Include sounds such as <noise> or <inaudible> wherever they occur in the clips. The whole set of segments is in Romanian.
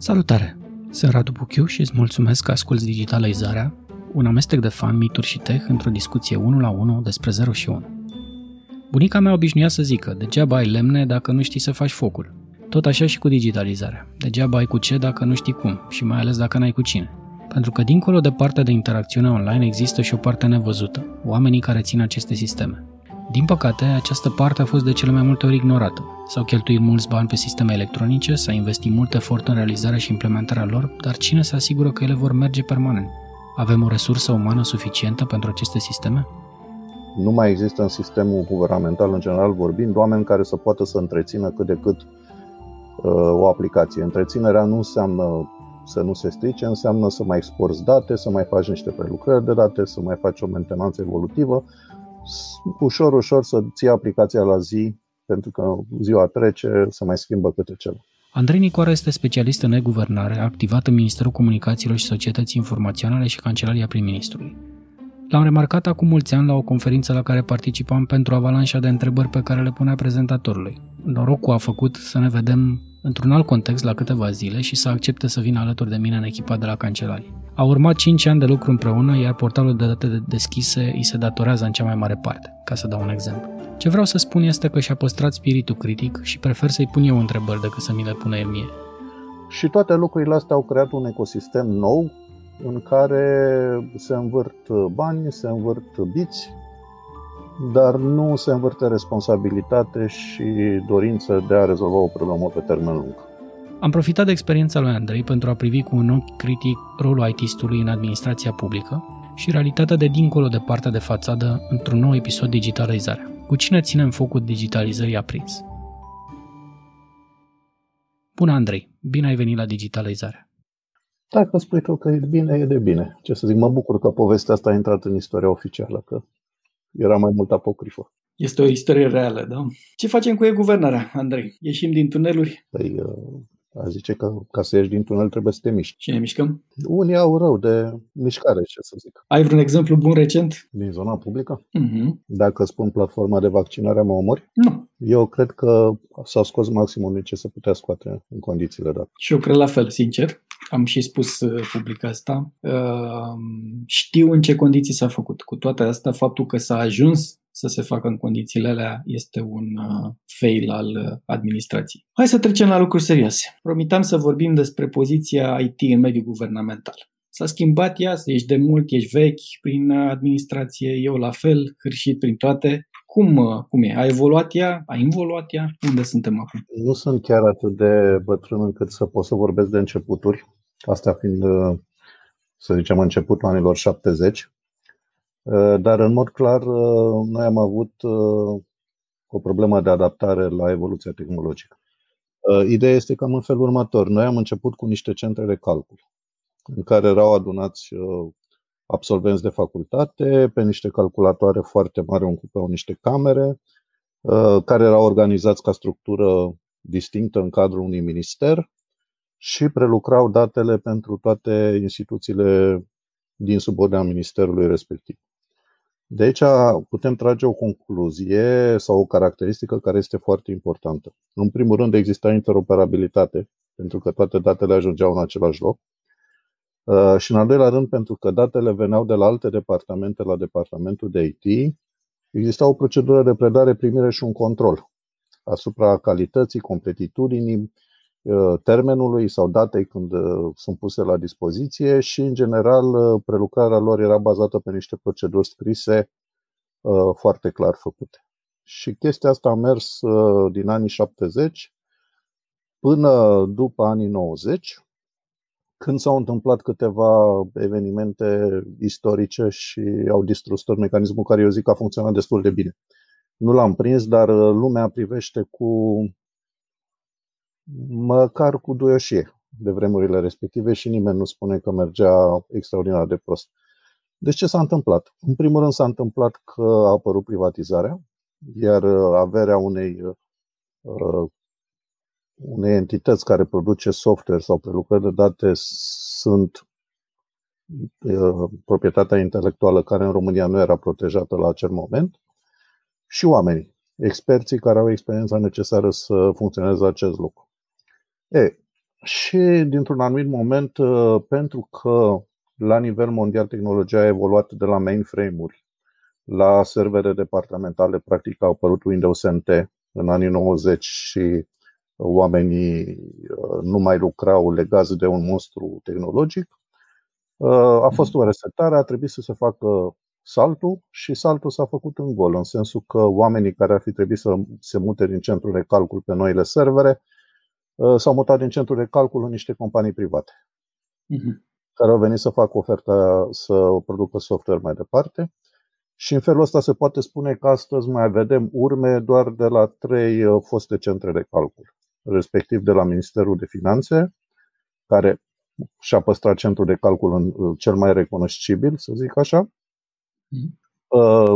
Salutare! Sunt Radu Buchiu și îți mulțumesc că asculti Digitalizarea, un amestec de fan, mituri și tech într-o discuție 1 la 1 despre 0 și 1. Bunica mea obișnuia să zică, degeaba ai lemne dacă nu știi să faci focul. Tot așa și cu digitalizarea. Degeaba ai cu ce dacă nu știi cum și mai ales dacă n-ai cu cine. Pentru că dincolo de partea de interacțiune online există și o parte nevăzută, oamenii care țin aceste sisteme. Din păcate, această parte a fost de cele mai multe ori ignorată. S-au cheltuit mulți bani pe sisteme electronice, s-a investit mult efort în realizarea și implementarea lor, dar cine se asigură că ele vor merge permanent? Avem o resursă umană suficientă pentru aceste sisteme? Nu mai există în sistemul guvernamental, în general vorbind, oameni care să poată să întrețină cât de cât uh, o aplicație. Întreținerea nu înseamnă să nu se strice, înseamnă să mai exporți date, să mai faci niște prelucrări de date, să mai faci o mentenanță evolutivă, ușor, ușor să ții aplicația la zi, pentru că ziua trece, să mai schimbă câte ceva. Andrei Nicoara este specialist în e-guvernare, activat în Ministerul Comunicațiilor și Societății Informaționale și Cancelaria Prim-Ministrului. L-am remarcat acum mulți ani la o conferință la care participam pentru avalanșa de întrebări pe care le punea prezentatorului. Norocul a făcut să ne vedem într-un alt context la câteva zile și să accepte să vină alături de mine în echipa de la Cancelarie. A urmat 5 ani de lucru împreună, iar portalul de date deschise îi se datorează în cea mai mare parte, ca să dau un exemplu. Ce vreau să spun este că și-a păstrat spiritul critic și prefer să-i pun eu întrebări decât să mi le pună el mie. Și toate lucrurile astea au creat un ecosistem nou în care se învârt bani, se învârt biți, dar nu se învârte responsabilitate și dorință de a rezolva o problemă pe termen lung. Am profitat de experiența lui Andrei pentru a privi cu un ochi critic rolul IT-ului în administrația publică și realitatea de dincolo de partea de fațadă într-un nou episod Digitalizarea. Cu cine ținem focul digitalizării aprins? Bună, Andrei! Bine ai venit la Digitalizarea! Dacă spui tu că e bine, e de bine. Ce să zic, mă bucur că povestea asta a intrat în istoria oficială, că era mai mult apocrifă. Este o istorie reală, da? Ce facem cu e-guvernarea, Andrei? Ieșim din tuneluri? Păi, uh, a zice că ca să ieși din tunel trebuie să te miști. Și ne mișcăm? Unii au rău de mișcare, ce să zic. Ai vreun exemplu bun recent? Din zona publică? Uh-huh. Dacă spun platforma de vaccinare, mă omori? Nu. Eu cred că s-a scos maximul ce se putea scoate în condițiile date. Și eu cred la fel, sincer. Am și spus uh, public asta. Uh, știu în ce condiții s-a făcut. Cu toate astea, faptul că s-a ajuns să se facă în condițiile alea este un uh, fail al uh, administrației. Hai să trecem la lucruri serioase. Promitam să vorbim despre poziția IT în mediul guvernamental. S-a schimbat ea, ești de mult, ești vechi prin administrație, eu la fel, hârșit prin toate. Cum, uh, cum e? A evoluat ea? A involuat ea? Unde suntem acum? Nu sunt chiar atât de bătrân încât să pot să vorbesc de începuturi, astea fiind, să zicem, începutul anilor 70. Uh, dar, în mod clar, uh, noi am avut uh, o problemă de adaptare la evoluția tehnologică. Ideea este cam în felul următor. Noi am început cu niște centre de calcul, în care erau adunați absolvenți de facultate, pe niște calculatoare foarte mari, ocupeau niște camere, care erau organizați ca structură distinctă în cadrul unui minister și prelucrau datele pentru toate instituțiile din subordinea ministerului respectiv. De aici putem trage o concluzie sau o caracteristică care este foarte importantă. În primul rând, exista interoperabilitate, pentru că toate datele ajungeau în același loc. Uh, și în al doilea rând, pentru că datele veneau de la alte departamente la departamentul de IT, exista o procedură de predare, primire și un control asupra calității, completitudinii, uh, termenului sau datei când uh, sunt puse la dispoziție și, în general, prelucrarea lor era bazată pe niște proceduri scrise foarte clar făcute. Și chestia asta a mers din anii 70 până după anii 90, când s-au întâmplat câteva evenimente istorice și au distrus tot mecanismul care eu zic că a funcționat destul de bine. Nu l-am prins, dar lumea privește cu măcar cu duioșie de vremurile respective și nimeni nu spune că mergea extraordinar de prost. Deci ce s-a întâmplat? În primul rând s-a întâmplat că a apărut privatizarea, iar averea unei unei entități care produce software sau prelucrări de date sunt uh, proprietatea intelectuală care în România nu era protejată la acel moment și oamenii, experții care au experiența necesară să funcționeze acest lucru. E, și dintr-un anumit moment, pentru că la nivel mondial tehnologia a evoluat de la mainframe-uri la servere departamentale, practic au apărut Windows NT în anii 90 și oamenii uh, nu mai lucrau legați de un monstru tehnologic. Uh, a fost o resetare, a trebuit să se facă saltul și saltul s-a făcut în gol, în sensul că oamenii care ar fi trebuit să se mute din centrul de calcul pe noile servere uh, s-au mutat din centrul de calcul în niște companii private uh-huh. care au venit să facă oferta să producă software mai departe. Și în felul ăsta se poate spune că astăzi mai vedem urme doar de la trei foste centre de calcul respectiv de la Ministerul de Finanțe, care și-a păstrat centrul de calcul în cel mai recunoscibil, să zic așa, mm-hmm.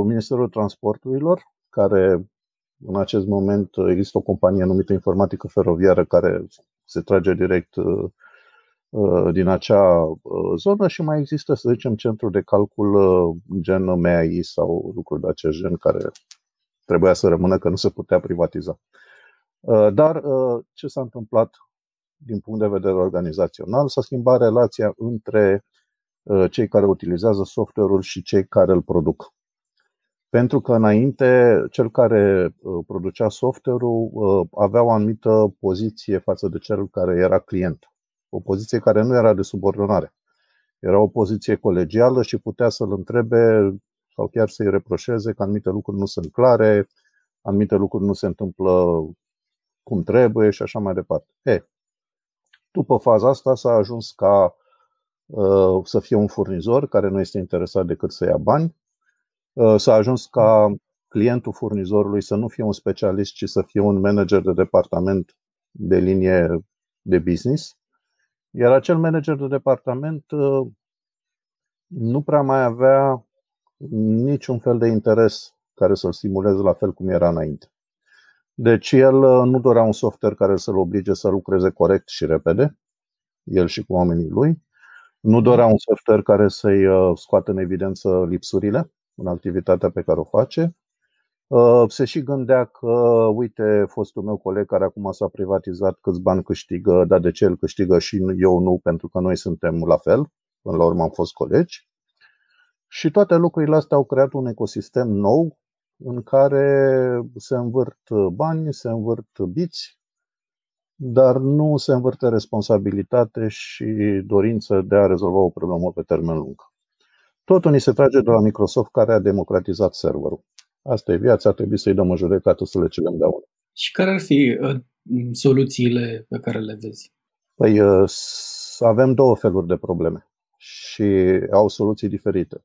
Ministerul Transporturilor, care în acest moment există o companie numită Informatică Feroviară care se trage direct uh, uh, din acea zonă și mai există, să zicem, centru de calcul gen MAI sau lucruri de acest gen care trebuia să rămână că nu se putea privatiza. Uh, dar uh, ce s-a întâmplat din punct de vedere organizațional? S-a schimbat relația între uh, cei care utilizează software-ul și cei care îl produc. Pentru că înainte, cel care producea software-ul avea o anumită poziție față de cel care era client. O poziție care nu era de subordonare. Era o poziție colegială și putea să-l întrebe sau chiar să-i reproșeze că anumite lucruri nu sunt clare, anumite lucruri nu se întâmplă cum trebuie și așa mai departe. E, după faza asta s-a ajuns ca uh, să fie un furnizor care nu este interesat decât să ia bani, uh, s-a ajuns ca clientul furnizorului să nu fie un specialist, ci să fie un manager de departament de linie de business, iar acel manager de departament uh, nu prea mai avea niciun fel de interes care să-l stimuleze la fel cum era înainte. Deci el uh, nu dorea un software care să-l oblige să lucreze corect și repede, el și cu oamenii lui. Nu dorea un software care să-i uh, scoată în evidență lipsurile în activitatea pe care o face. Uh, se și gândea că, uite, fostul meu coleg care acum s-a privatizat câți bani câștigă, dar de ce el câștigă și eu nu, pentru că noi suntem la fel. Până la urmă am fost colegi. Și toate lucrurile astea au creat un ecosistem nou în care se învârt bani, se învârt biți, dar nu se învârte responsabilitate și dorință de a rezolva o problemă pe termen lung. Totul ni se trage de la Microsoft care a democratizat serverul. Asta e viața, trebuie să-i dăm o judecată să le celem de unul. Și care ar fi uh, soluțiile pe care le vezi? Păi uh, avem două feluri de probleme și au soluții diferite.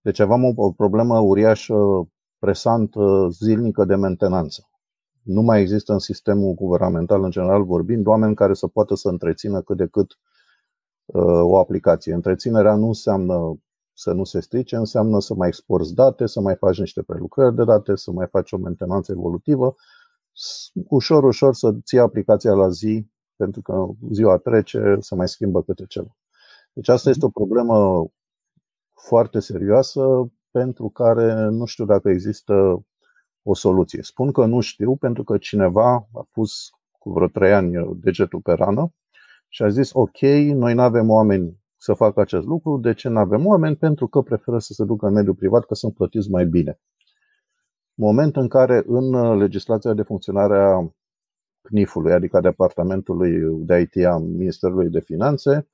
Deci avem o problemă uriașă presantă zilnică de mentenanță. Nu mai există în sistemul guvernamental, în general vorbind, oameni care să poată să întrețină cât de cât uh, o aplicație. Întreținerea nu înseamnă să nu se strice, înseamnă să mai exporți date, să mai faci niște prelucrări de date, să mai faci o mentenanță evolutivă, ușor, ușor să ții aplicația la zi, pentru că ziua trece, să mai schimbă câte ceva. Deci asta este o problemă foarte serioasă pentru care nu știu dacă există o soluție. Spun că nu știu pentru că cineva a pus cu vreo trei ani degetul pe rană și a zis ok, noi nu avem oameni să facă acest lucru. De ce nu avem oameni? Pentru că preferă să se ducă în mediul privat, că sunt plătiți mai bine. Moment în care în legislația de funcționare a CNIF-ului, adică a Departamentului de IT a Ministerului de Finanțe,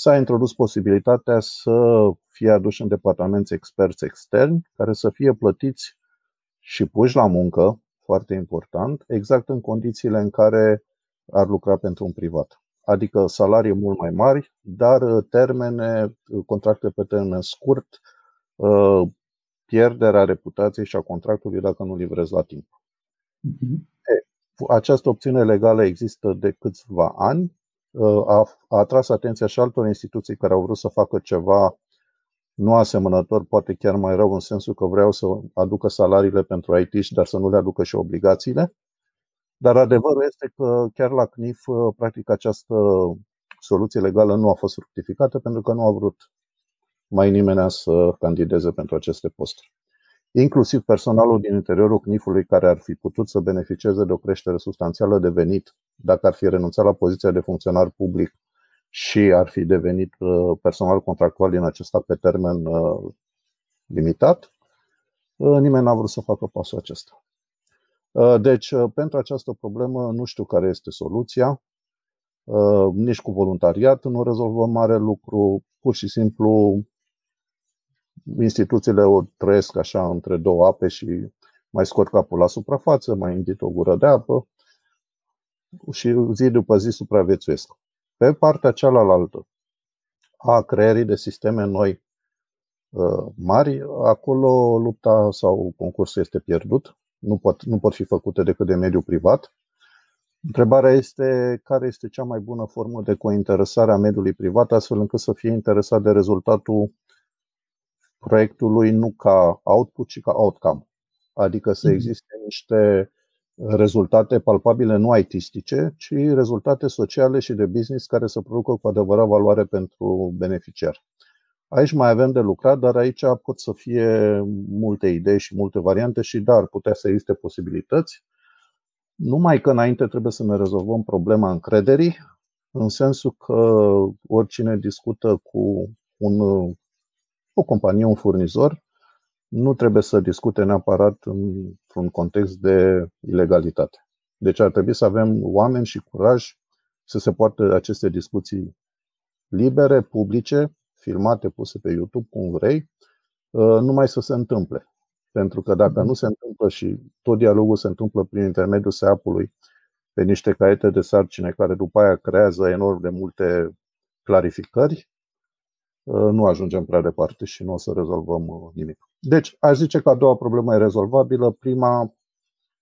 s-a introdus posibilitatea să fie aduși în departamente experți externi care să fie plătiți și puși la muncă, foarte important, exact în condițiile în care ar lucra pentru un privat. Adică salarii mult mai mari, dar termene, contracte pe termen scurt, uh, pierderea reputației și a contractului dacă nu livrezi la timp. Uh-huh. Această opțiune legală există de câțiva ani a, a atras atenția și altor instituții care au vrut să facă ceva nu asemănător, poate chiar mai rău, în sensul că vreau să aducă salariile pentru IT, dar să nu le aducă și obligațiile. Dar adevărul este că chiar la CNIF, practic, această soluție legală nu a fost fructificată pentru că nu a vrut mai nimeni să candideze pentru aceste posturi. inclusiv personalul din interiorul CNIF-ului care ar fi putut să beneficieze de o creștere substanțială de venit dacă ar fi renunțat la poziția de funcționar public și ar fi devenit uh, personal contractual din acesta pe termen uh, limitat, uh, nimeni n-a vrut să facă pasul acesta. Deci, pentru această problemă, nu știu care este soluția. Nici cu voluntariat nu rezolvăm mare lucru. Pur și simplu, instituțiile o trăiesc așa între două ape și mai scot capul la suprafață, mai înghit o gură de apă și zi după zi supraviețuiesc. Pe partea cealaltă a creării de sisteme noi uh, mari, acolo lupta sau concursul este pierdut, nu pot, nu pot fi făcute decât de mediul privat. Întrebarea este care este cea mai bună formă de cointeresare a mediului privat, astfel încât să fie interesat de rezultatul proiectului nu ca output, ci ca outcome. Adică să mhm. existe niște rezultate palpabile nu IT-stice, ci rezultate sociale și de business care să producă cu adevărat valoare pentru beneficiar. Aici mai avem de lucrat, dar aici pot să fie multe idei și multe variante și da, ar putea să existe posibilități. Numai că înainte trebuie să ne rezolvăm problema încrederii, în sensul că oricine discută cu un, o companie, un furnizor, nu trebuie să discute neapărat într-un context de ilegalitate. Deci ar trebui să avem oameni și curaj să se poartă aceste discuții libere, publice, filmate, puse pe YouTube, cum vrei, uh, numai să se întâmple. Pentru că dacă nu se întâmplă și tot dialogul se întâmplă prin intermediul SEAP-ului pe niște caiete de sarcine care după aia creează enorm de multe clarificări, uh, nu ajungem prea departe și nu o să rezolvăm uh, nimic. Deci, aș zice că a doua problemă e rezolvabilă, prima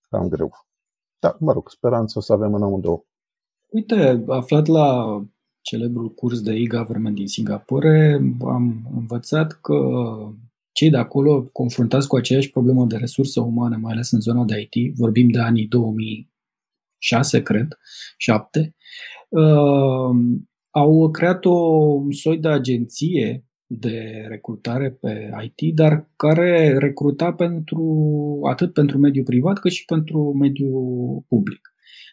cam greu. Da, mă rog, speranță să avem în amândouă. Uite, aflat la celebrul curs de e-government din Singapore, am învățat că cei de acolo, confruntați cu aceeași problemă de resurse umane, mai ales în zona de IT, vorbim de anii 2006, cred, 7, uh, au creat o soi de agenție de recrutare pe IT, dar care recruta pentru, atât pentru mediul privat cât și pentru mediul public.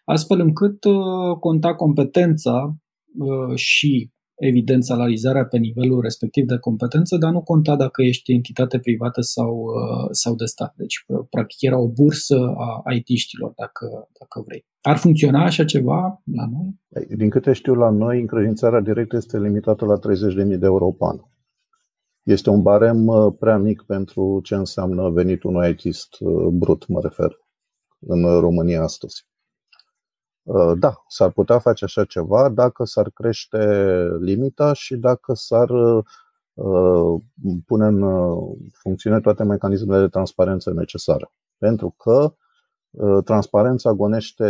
Astfel încât uh, conta competența uh, și evident salarizarea pe nivelul respectiv de competență, dar nu conta dacă ești entitate privată sau, uh, sau de stat. Deci, practic, era o bursă a IT-știlor, dacă, dacă vrei. Ar funcționa așa ceva la noi? Din câte știu, la noi, încredințarea directă este limitată la 30.000 de euro pe an. Este un barem uh, prea mic pentru ce înseamnă venitul unui ITist uh, brut, mă refer, în România astăzi. Uh, da, s-ar putea face așa ceva dacă s-ar crește limita și dacă s-ar pune în funcțiune toate mecanismele de transparență necesare. Pentru că transparența gonește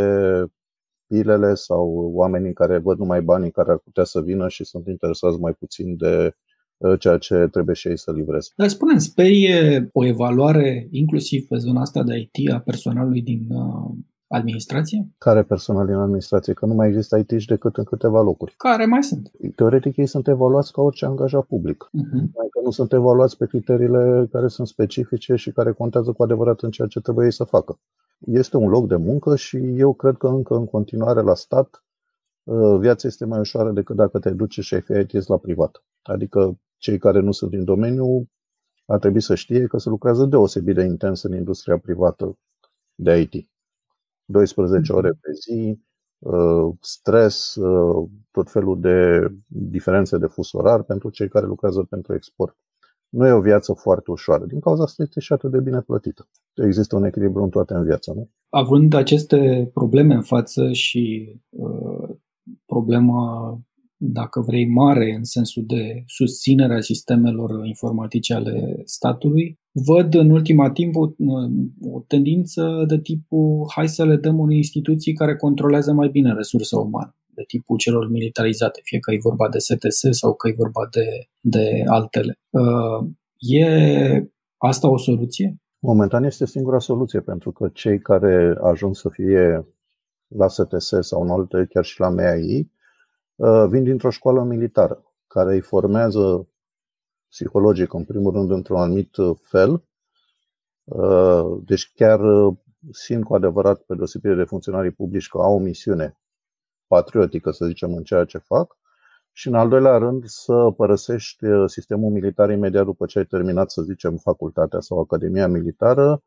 pilele sau oamenii care văd numai banii care ar putea să vină și sunt interesați mai puțin de Uh, ceea ce trebuie și ei să livreze. Dar spune sperie o evaluare inclusiv pe zona asta de IT a personalului din uh, administrație? Care personal din administrație? Că nu mai există IT decât în câteva locuri. Care mai sunt? Teoretic ei sunt evaluați ca orice angajat public. Uh-huh. Mai că nu sunt evaluați pe criteriile care sunt specifice și care contează cu adevărat în ceea ce trebuie ei să facă. Este un loc de muncă și eu cred că încă în continuare la stat uh, viața este mai ușoară decât dacă te duci și ai fi IT la privat. Adică cei care nu sunt din domeniu ar trebui să știe că se lucrează deosebit de intens în industria privată de IT. 12 ore pe zi, uh, stres, uh, tot felul de diferențe de fus orar pentru cei care lucrează pentru export. Nu e o viață foarte ușoară. Din cauza asta este și atât de bine plătită. Există un echilibru în toate în viață, nu? Având aceste probleme în față și uh, problema dacă vrei, mare în sensul de susținere a sistemelor informatice ale statului, văd în ultima timp o, o tendință de tipul hai să le dăm unei instituții care controlează mai bine resursa umană, de tipul celor militarizate, fie că e vorba de STS sau că e vorba de, de altele. Uh, e asta o soluție? Momentan este singura soluție, pentru că cei care ajung să fie la STS sau în alte, chiar și la MAI, Uh, vin dintr-o școală militară care îi formează psihologic, în primul rând, într-un anumit fel Deci chiar simt cu adevărat, pe deosebire de funcționarii publici, că au o misiune patriotică, să zicem, în ceea ce fac. Și în al doilea rând să părăsești sistemul militar imediat după ce ai terminat, să zicem, facultatea sau academia militară,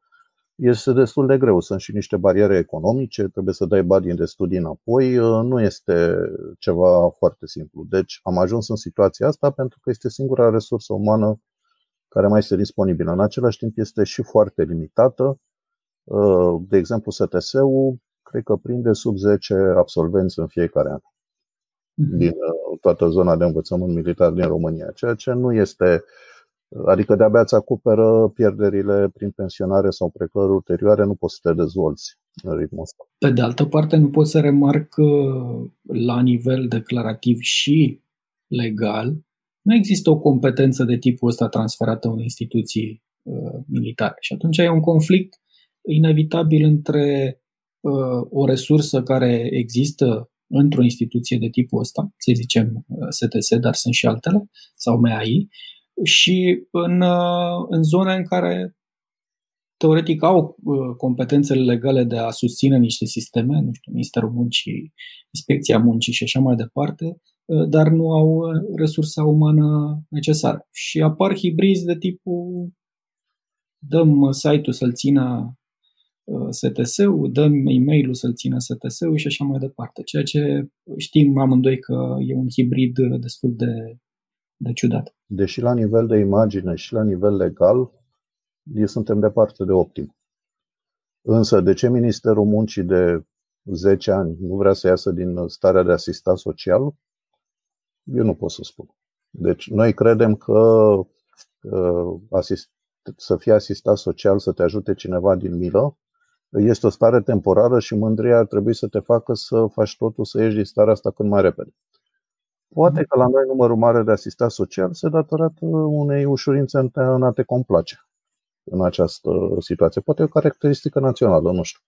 este destul de greu. Sunt și niște bariere economice, trebuie să dai bani de studii înapoi, nu este ceva foarte simplu. Deci am ajuns în situația asta pentru că este singura resursă umană care mai este disponibilă. În același timp este și foarte limitată. De exemplu, STS-ul cred că prinde sub 10 absolvenți în fiecare an mhm. din toată zona de învățământ militar din România, ceea ce nu este Adică de-abia îți acoperă pierderile prin pensionare sau plecări ulterioare, nu poți să te dezvolți în ritmul ăsta. Pe de altă parte, nu pot să remarc că la nivel declarativ și legal nu există o competență de tipul ăsta transferată în instituții uh, militare. Și atunci e un conflict inevitabil între uh, o resursă care există într-o instituție de tipul ăsta, să zicem STS, uh, dar sunt și altele, sau MAI, și în, uh, în zone în care teoretic au uh, competențele legale de a susține niște sisteme, nu știu, Ministerul Muncii, Inspecția Muncii și așa mai departe, uh, dar nu au resursa umană necesară. Și apar hibrizi de tipul dăm site-ul să-l țină STS-ul, dăm e-mail-ul să-l țină STS-ul și așa mai departe. Ceea ce știm amândoi că e un hibrid destul de de ciudat. Deși la nivel de imagine și la nivel legal, suntem departe de optim. Însă, de ce Ministerul Muncii de 10 ani nu vrea să iasă din starea de asistat social? Eu nu pot să spun. Deci, noi credem că uh, asist, să fie asistat social, să te ajute cineva din milă, este o stare temporară și mândria ar trebui să te facă să faci totul să ieși din starea asta cât mai repede. Poate că la noi numărul mare de asistat social se datorează unei ușurințe în a te complace în această situație. Poate e o caracteristică națională, nu știu.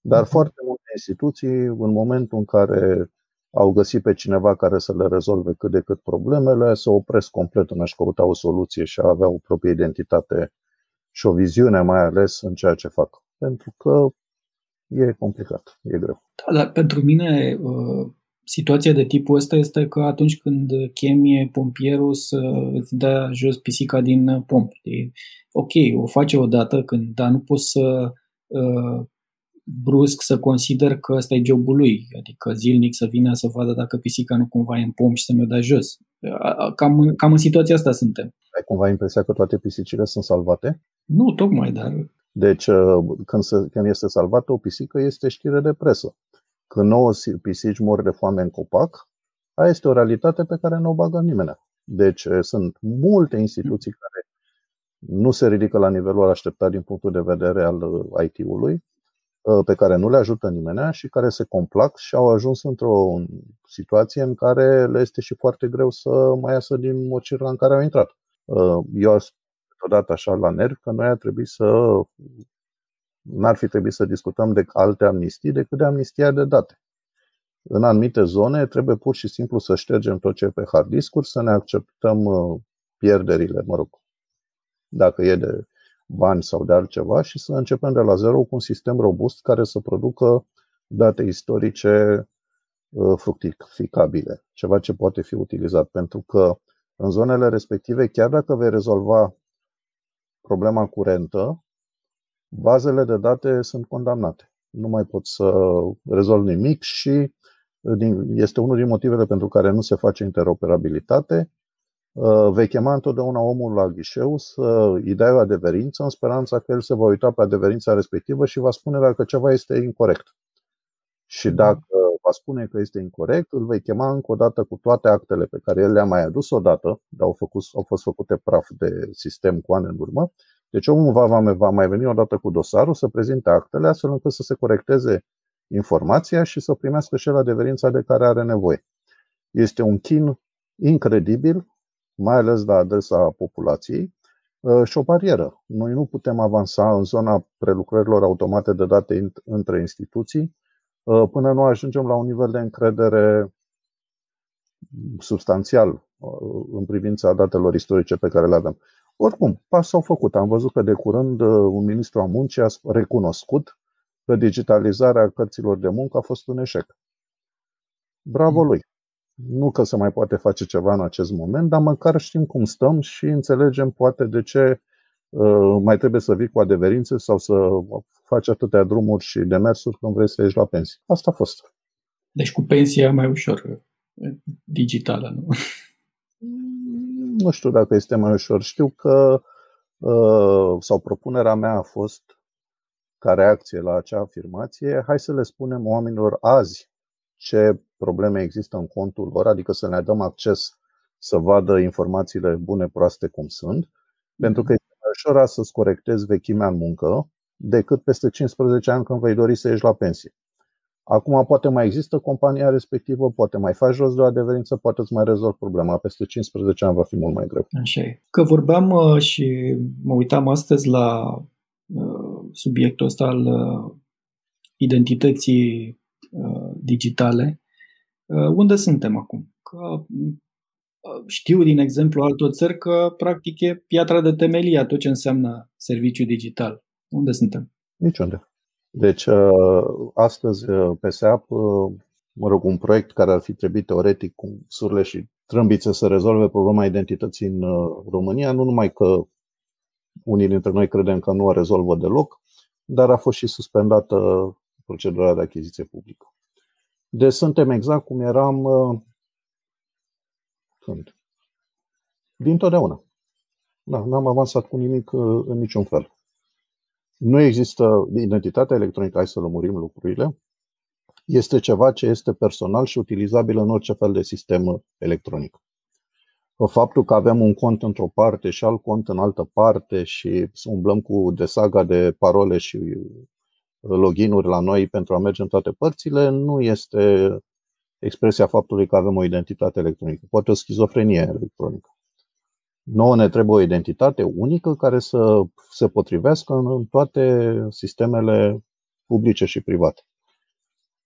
Dar mhm. foarte multe instituții, în momentul în care au găsit pe cineva care să le rezolve cât de cât problemele, se opresc complet în a-și căuta o soluție și a avea o proprie identitate și o viziune mai ales în ceea ce fac. Pentru că e complicat, e greu. Da, dar pentru mine uh, situația de tipul ăsta este că atunci când chemie pompierul să îți dea jos pisica din pomp. E ok, o face odată când, dar nu poți să uh, brusc să consider că ăsta e jobul lui, adică zilnic să vină să vadă dacă pisica nu cumva e în pomp și să mi-o dea jos. Cam, cam în situația asta suntem. Ai cumva impresia că toate pisicile sunt salvate? Nu, tocmai, dar... Deci, uh, când, se, când este salvată o pisică, este știre de presă. Când nouă pisici mor de foame în copac, aia este o realitate pe care nu o bagă nimeni. Deci eh, sunt multe instituții care nu se ridică la nivelul așteptat din punctul de vedere al eh, IT-ului, eh, pe care nu le ajută nimeni și care se complac și au ajuns într-o situație în care le este și foarte greu să mai iasă din mocirla în care au intrat. Eu aș odată așa la nervi că noi ar trebui să n-ar fi trebuit să discutăm de alte amnistii decât de amnistia de date. În anumite zone trebuie pur și simplu să ștergem tot ce e pe hard discuri, să ne acceptăm uh, pierderile, mă rog, dacă e de bani sau de altceva și să începem de la zero cu un sistem robust care să producă date istorice uh, fructificabile, ceva ce poate fi utilizat. Pentru că în zonele respective, chiar dacă vei rezolva problema curentă, bazele de date sunt condamnate. Nu mai pot să rezolv nimic și este unul din motivele pentru care nu se face interoperabilitate. Uh, vei chema întotdeauna omul la ghișeu să îi dai o adeverință în speranța că el se va uita pe adeverința respectivă și va spune dacă ceva este incorrect. Și mhm. dacă va spune că este incorrect, îl vei chema încă o dată cu toate actele pe care el le-a mai adus odată, dar au, făcut, au fost făcute praf de sistem cu ani în urmă, deci omul va, va mai veni odată cu dosarul să prezinte actele astfel încât să se corecteze informația și să primească și el adeverința de care are nevoie. Este un chin incredibil, mai ales la adresa populației, uh, și o barieră. Noi nu putem avansa în zona prelucrărilor automate de date între instituții uh, până nu ajungem la un nivel de încredere substanțial uh, în privința datelor istorice pe care le avem. Oricum, pas s-au făcut. Am văzut că de curând uh, un ministru al muncii a recunoscut că digitalizarea cărților de muncă a fost un eșec. Bravo mm. lui! Nu că se mai poate face ceva în acest moment, dar măcar știm cum stăm și înțelegem poate de ce uh, mai trebuie să vii cu adeverințe sau să faci atâtea drumuri și demersuri când vrei să ieși la pensie. Asta a fost. Deci cu pensia mai ușor digitală, nu? Nu știu dacă este mai ușor. Știu că uh, sau propunerea mea a fost ca reacție la acea afirmație, hai să le spunem oamenilor azi ce probleme există în contul lor, adică să ne dăm acces să vadă informațiile bune, proaste cum sunt, pentru că este mai ușor să-ți corectezi vechimea în muncă decât peste 15 ani când vei dori să ieși la pensie. Acum poate mai există compania respectivă, poate mai faci jos de o adeverință, poate îți mai rezolvi problema. Peste 15 ani va fi mult mai greu. Așa e. Că vorbeam uh, și mă uitam astăzi la uh, subiectul ăsta al uh, identității digitale. Unde suntem acum? Că știu din exemplu altor țări că practic e piatra de temelie tot ce înseamnă serviciu digital. Unde suntem? Niciunde. Deci, uh, astăzi, uh, pe SEAP, uh, mă rog, un proiect care ar fi trebuit teoretic cu surle și trâmbițe să rezolve problema identității în România, nu numai că unii dintre noi credem că nu o rezolvă deloc, dar a fost și suspendată procedura de achiziție publică. Deci suntem exact cum eram când? Din totdeauna. Da, n-am avansat cu nimic în niciun fel. Nu există identitatea electronică, hai să lămurim lucrurile. Este ceva ce este personal și utilizabil în orice fel de sistem electronic. Faptul că avem un cont într-o parte și alt cont în altă parte și umblăm cu desaga de parole și login-uri la noi pentru a merge în toate părțile, nu este expresia faptului că avem o identitate electronică. Poate o schizofrenie electronică. Nouă ne trebuie o identitate unică care să se potrivească în toate sistemele publice și private.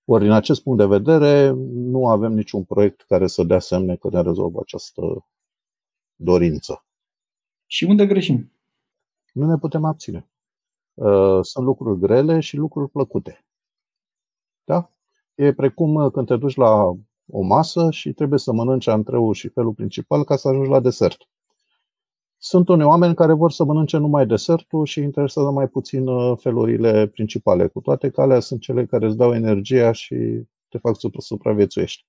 Ori, din acest punct de vedere, nu avem niciun proiect care să dea semne că ne rezolvă această dorință. Și unde greșim? Nu ne putem abține. Uh, sunt lucruri grele și lucruri plăcute. Da? E precum când te duci la o masă și trebuie să mănânci antreul și felul principal ca să ajungi la desert. Sunt unii oameni care vor să mănânce numai desertul și interesează mai puțin uh, felurile principale. Cu toate că alea sunt cele care îți dau energia și te fac să supraviețuiești.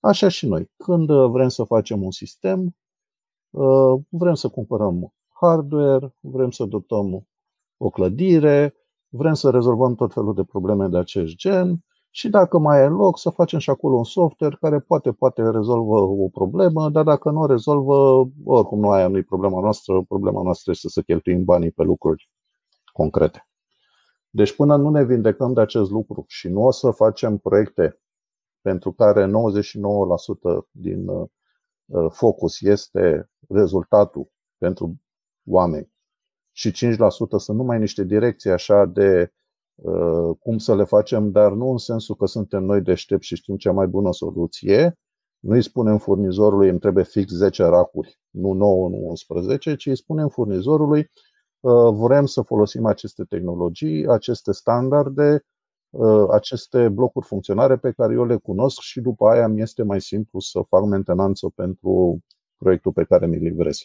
Așa și noi. Când uh, vrem să facem un sistem, uh, vrem să cumpărăm hardware, vrem să dotăm o clădire, vrem să rezolvăm tot felul de probleme de acest gen și dacă mai e loc să facem și acolo un software care poate, poate rezolvă o problemă, dar dacă nu o rezolvă, oricum nu aia nu e problema noastră, problema noastră este să cheltuim banii pe lucruri concrete. Deci până nu ne vindecăm de acest lucru și nu o să facem proiecte pentru care 99% din uh, focus este rezultatul pentru oameni și 5% sunt numai niște direcții așa de Uh, cum să le facem, dar nu în sensul că suntem noi deștepți și știm cea mai bună soluție. Nu îi spunem furnizorului îmi trebuie fix 10 racuri, nu 9, nu 11, ci îi spunem furnizorului uh, vrem să folosim aceste tehnologii, aceste standarde, uh, aceste blocuri funcționare pe care eu le cunosc și după aia mi este mai simplu să fac mentenanță pentru proiectul pe care mi-l livrez.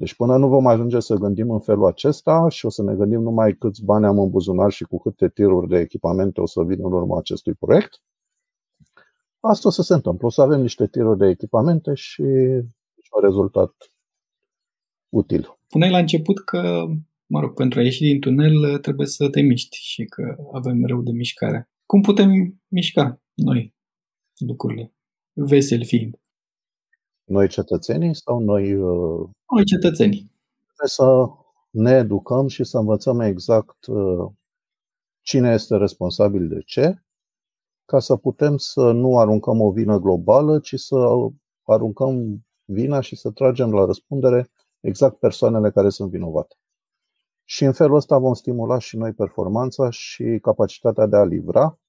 Deci până nu vom ajunge să gândim în felul acesta și o să ne gândim numai câți bani am în buzunar și cu câte tiruri de echipamente o să vin în urma acestui proiect, asta o să se întâmple. O să avem niște tiruri de echipamente și un rezultat util. Puneai la început că, mă rog, pentru a ieși din tunel trebuie să te miști și că avem mereu de mișcare. Cum putem mișca noi lucrurile, vesel fiind? Noi cetățenii sau noi... Uh, noi cetățenii. Trebuie să ne educăm și să învățăm exact uh, cine este responsabil de ce, ca să putem să nu aruncăm o vină globală, ci să aruncăm vina și să tragem la răspundere exact persoanele care sunt vinovate. Și în felul ăsta vom stimula și noi performanța și capacitatea de a livra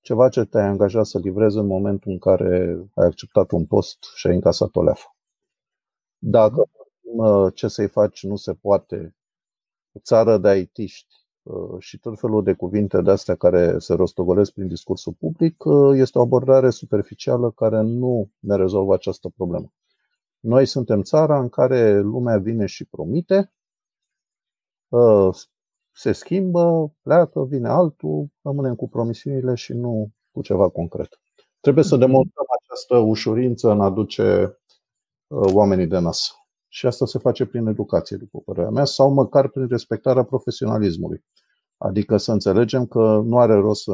ceva ce te-ai angajat să livrezi în momentul în care ai acceptat un post și ai încasat o leafă. Dacă ce să-i faci nu se poate, țară de aitiști și tot felul de cuvinte de astea care se rostogolesc prin discursul public, este o abordare superficială care nu ne rezolvă această problemă. Noi suntem țara în care lumea vine și promite, se schimbă, pleacă, vine altul, rămânem cu promisiunile și nu cu ceva concret. Trebuie să demonstrăm această ușurință în a duce oamenii de nas. Și asta se face prin educație, după părerea mea, sau măcar prin respectarea profesionalismului. Adică să înțelegem că nu are rost să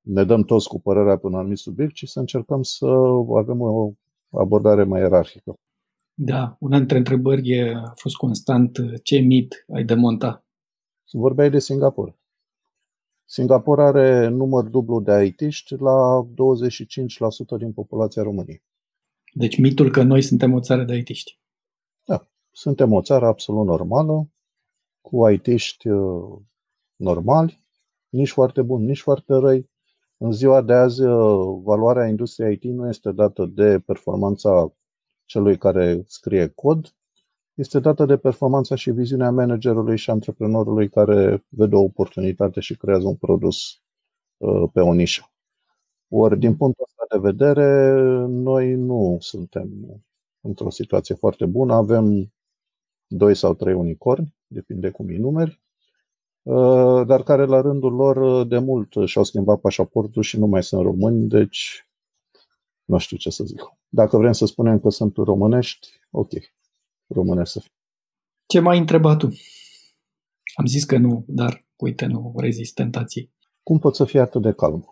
ne dăm toți cu părerea pe un anumit subiect, ci să încercăm să avem o abordare mai ierarhică. Da, una dintre întrebări a fost constant ce mit ai demonta? Vorbeai de Singapore. Singapore are număr dublu de aitiști la 25% din populația României. Deci mitul că noi suntem o țară de aitiști. Da, suntem o țară absolut normală, cu aitiști uh, normali, nici foarte buni, nici foarte răi. În ziua de azi, uh, valoarea industriei IT nu este dată de performanța celui care scrie cod, este dată de performanța și viziunea managerului și antreprenorului care vede o oportunitate și creează un produs uh, pe o nișă. Ori, din punctul ăsta de vedere, noi nu suntem într-o situație foarte bună. Avem doi sau trei unicorni, depinde cum îi numeri, uh, dar care la rândul lor de mult și-au schimbat pașaportul și nu mai sunt români, deci nu știu ce să zic. Dacă vrem să spunem că sunt românești, ok, românești să fie. Ce mai întrebat tu? Am zis că nu, dar uite, nu rezist tentației. Cum poți să fii atât de calm?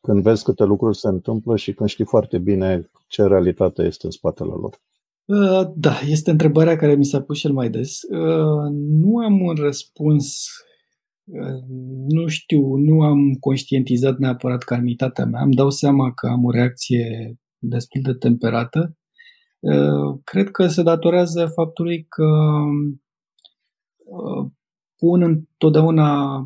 Când vezi câte lucruri se întâmplă și când știi foarte bine ce realitate este în spatele lor. Uh, da, este întrebarea care mi s-a pus cel mai des. Uh, nu am un răspuns, uh, nu știu, nu am conștientizat neapărat calmitatea mea. Îmi dau seama că am o reacție destul de temperată. Cred că se datorează faptului că pun întotdeauna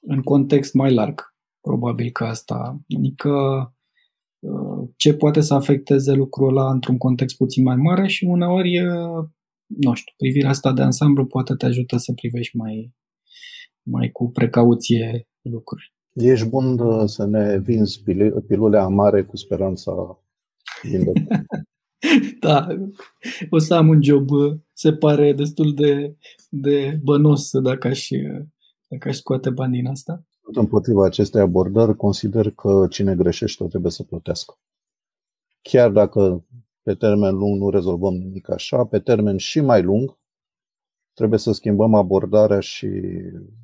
în context mai larg. Probabil că asta. Adică ce poate să afecteze lucrul ăla într-un context puțin mai mare și uneori, nu știu, privirea asta de ansamblu poate te ajută să privești mai, mai cu precauție lucruri. Ești bun să ne vinzi pilule amare cu speranța <laughs> da, o să am un job, se pare destul de, de bănos dacă aș, dacă aș scoate bani din asta. Împotriva acestei abordări, consider că cine greșește trebuie să plătească. Chiar dacă pe termen lung nu rezolvăm nimic așa, pe termen și mai lung, trebuie să schimbăm abordarea și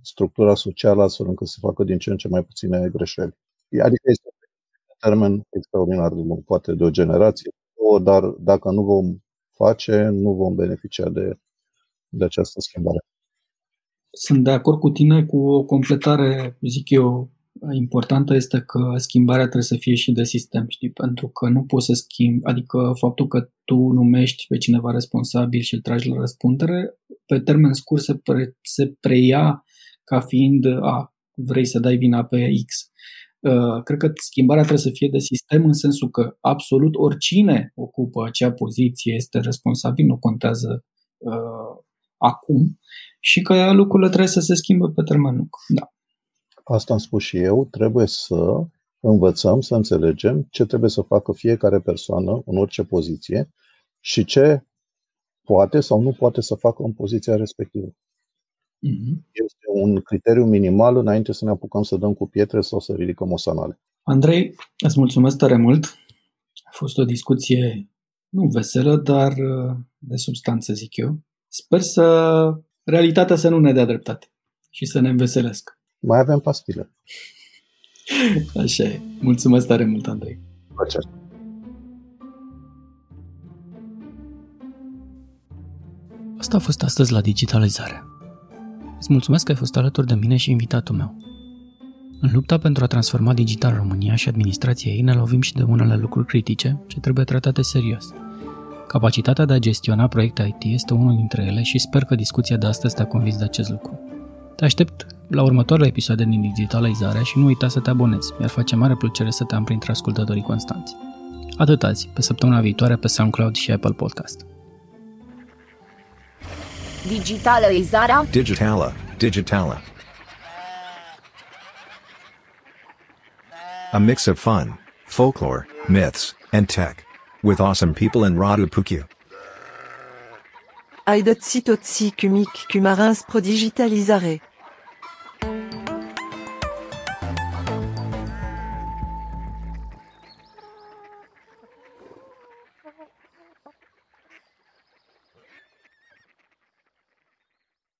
structura socială astfel încât să facă din ce în ce mai puține greșeli. Adică este pe termen extraordinar de lung, poate de o generație, dar dacă nu vom face, nu vom beneficia de, de această schimbare. Sunt de acord cu tine cu o completare, zic eu, importantă este că schimbarea trebuie să fie și de sistem, știi? Pentru că nu poți să schimbi, adică faptul că tu numești pe cineva responsabil și îl tragi la răspundere, pe termen scurt se, pre, se preia ca fiind, a, vrei să dai vina pe X. Uh, cred că schimbarea trebuie să fie de sistem în sensul că absolut oricine ocupă acea poziție este responsabil, nu contează uh, acum și că lucrurile trebuie să se schimbe pe termen lung. Da asta am spus și eu, trebuie să învățăm, să înțelegem ce trebuie să facă fiecare persoană în orice poziție și ce poate sau nu poate să facă în poziția respectivă. Mm-hmm. Este un criteriu minimal înainte să ne apucăm să dăm cu pietre sau să ridicăm o sanale. Andrei, îți mulțumesc tare mult. A fost o discuție nu veselă, dar uh, de substanță, zic eu. Sper să realitatea să nu ne dea dreptate și să ne înveselească. Mai avem pastile. <laughs> Așa e. Mulțumesc tare mult, Andrei. Plăcere. Asta a fost astăzi la Digitalizare. Îți mulțumesc că ai fost alături de mine și invitatul meu. În lupta pentru a transforma digital România și administrația ei ne lovim și de unele lucruri critice ce trebuie tratate serios. Capacitatea de a gestiona proiecte IT este unul dintre ele și sper că discuția de astăzi te-a convins de acest lucru. Te aștept la următoarele episoade din Digitalizarea și nu uita să te abonezi, mi-ar face mare plăcere să te am printre ascultătorii constanți. Atât azi, pe săptămâna viitoare pe SoundCloud și Apple Podcast. Digitalizarea Digitala, Digitala. A mix of fun, folklore, myths, and tech. With awesome people in Radu Pukiu. Aidotsi totsi kumik kumarins